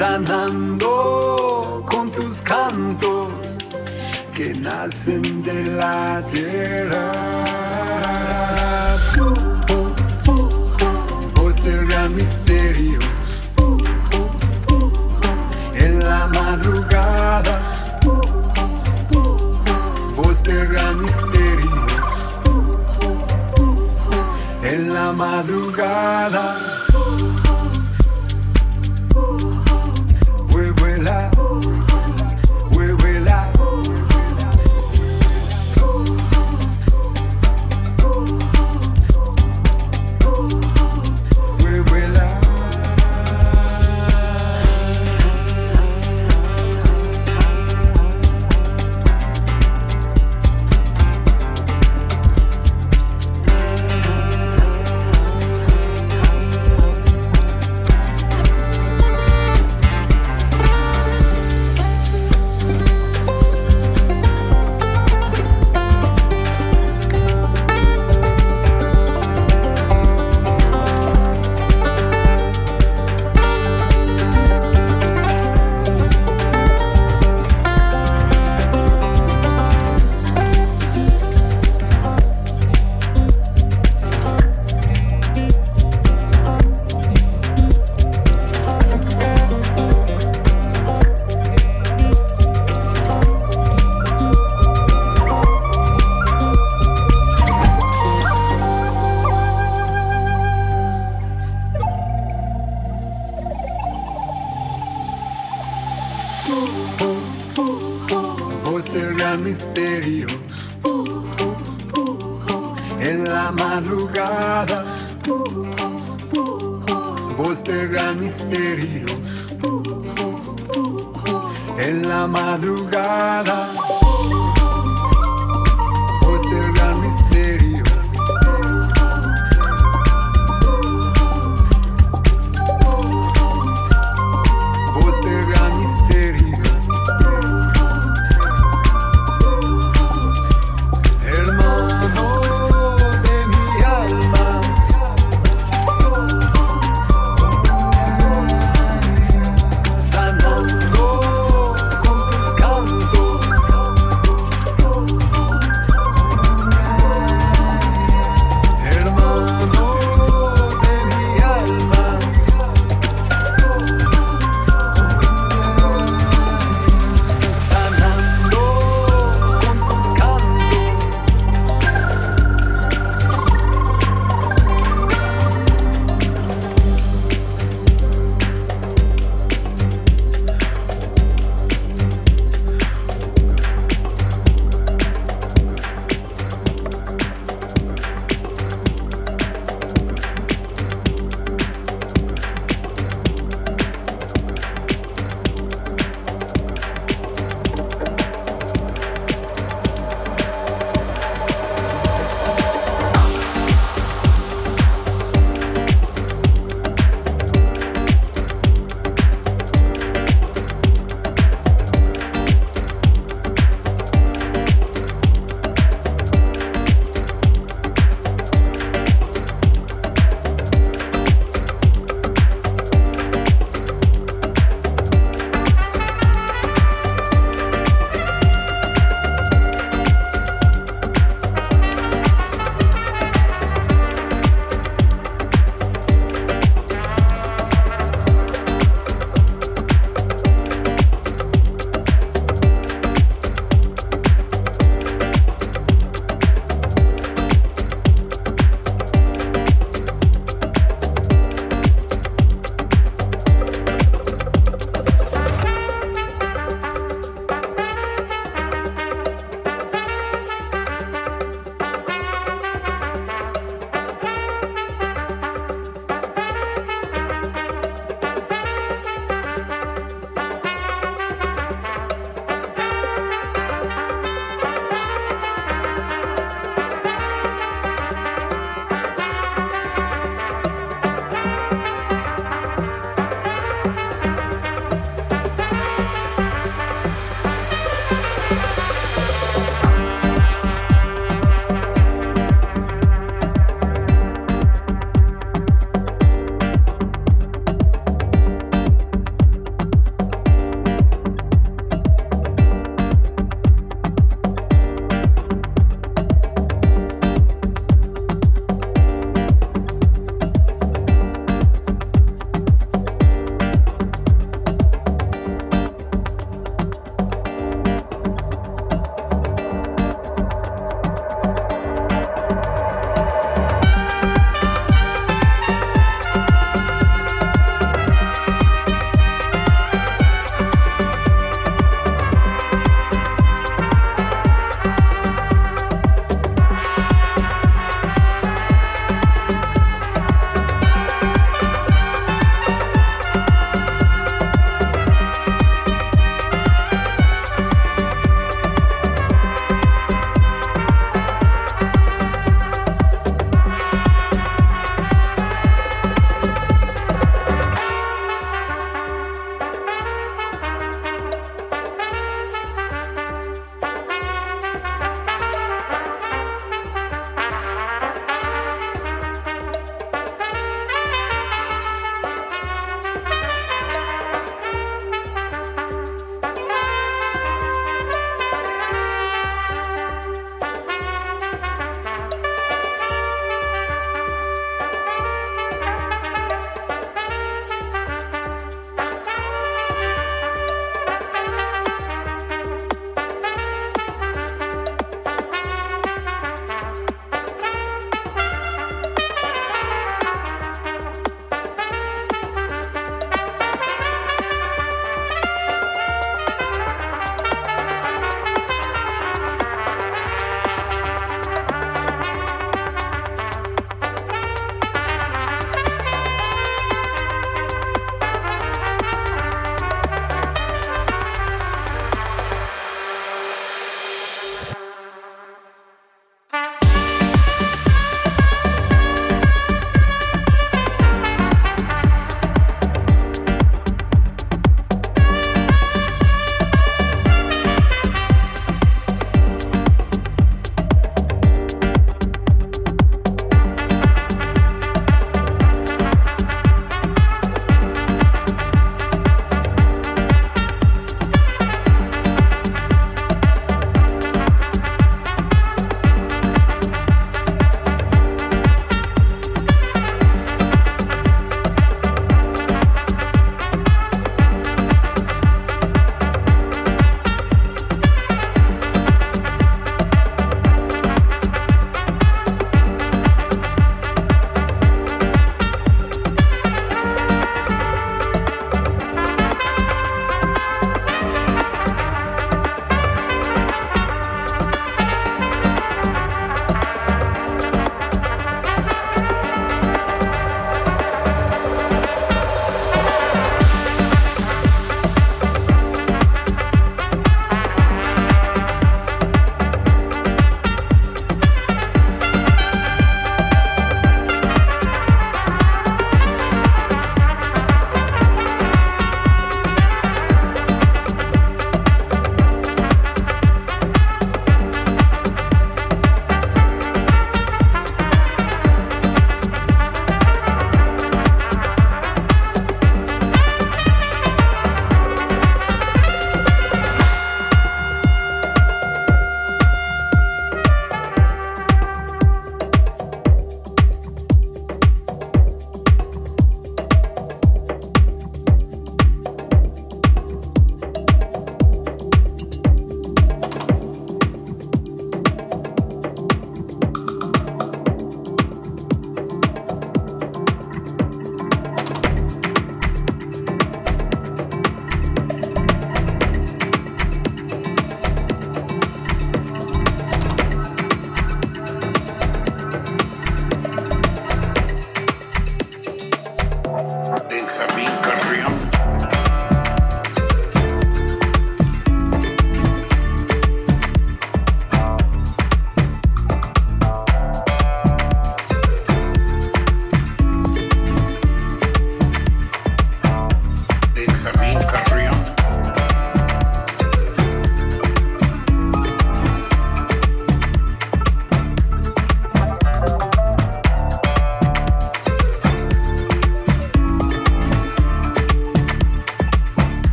sanando con tus cantos que nacen de la tierra. Uh, uh, uh, voz del gran misterio en la madrugada. Voz del gran misterio en la madrugada. misterio. En la madrugada, voz de gran misterio. En la madrugada, voz de gran misterio.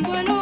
cuando el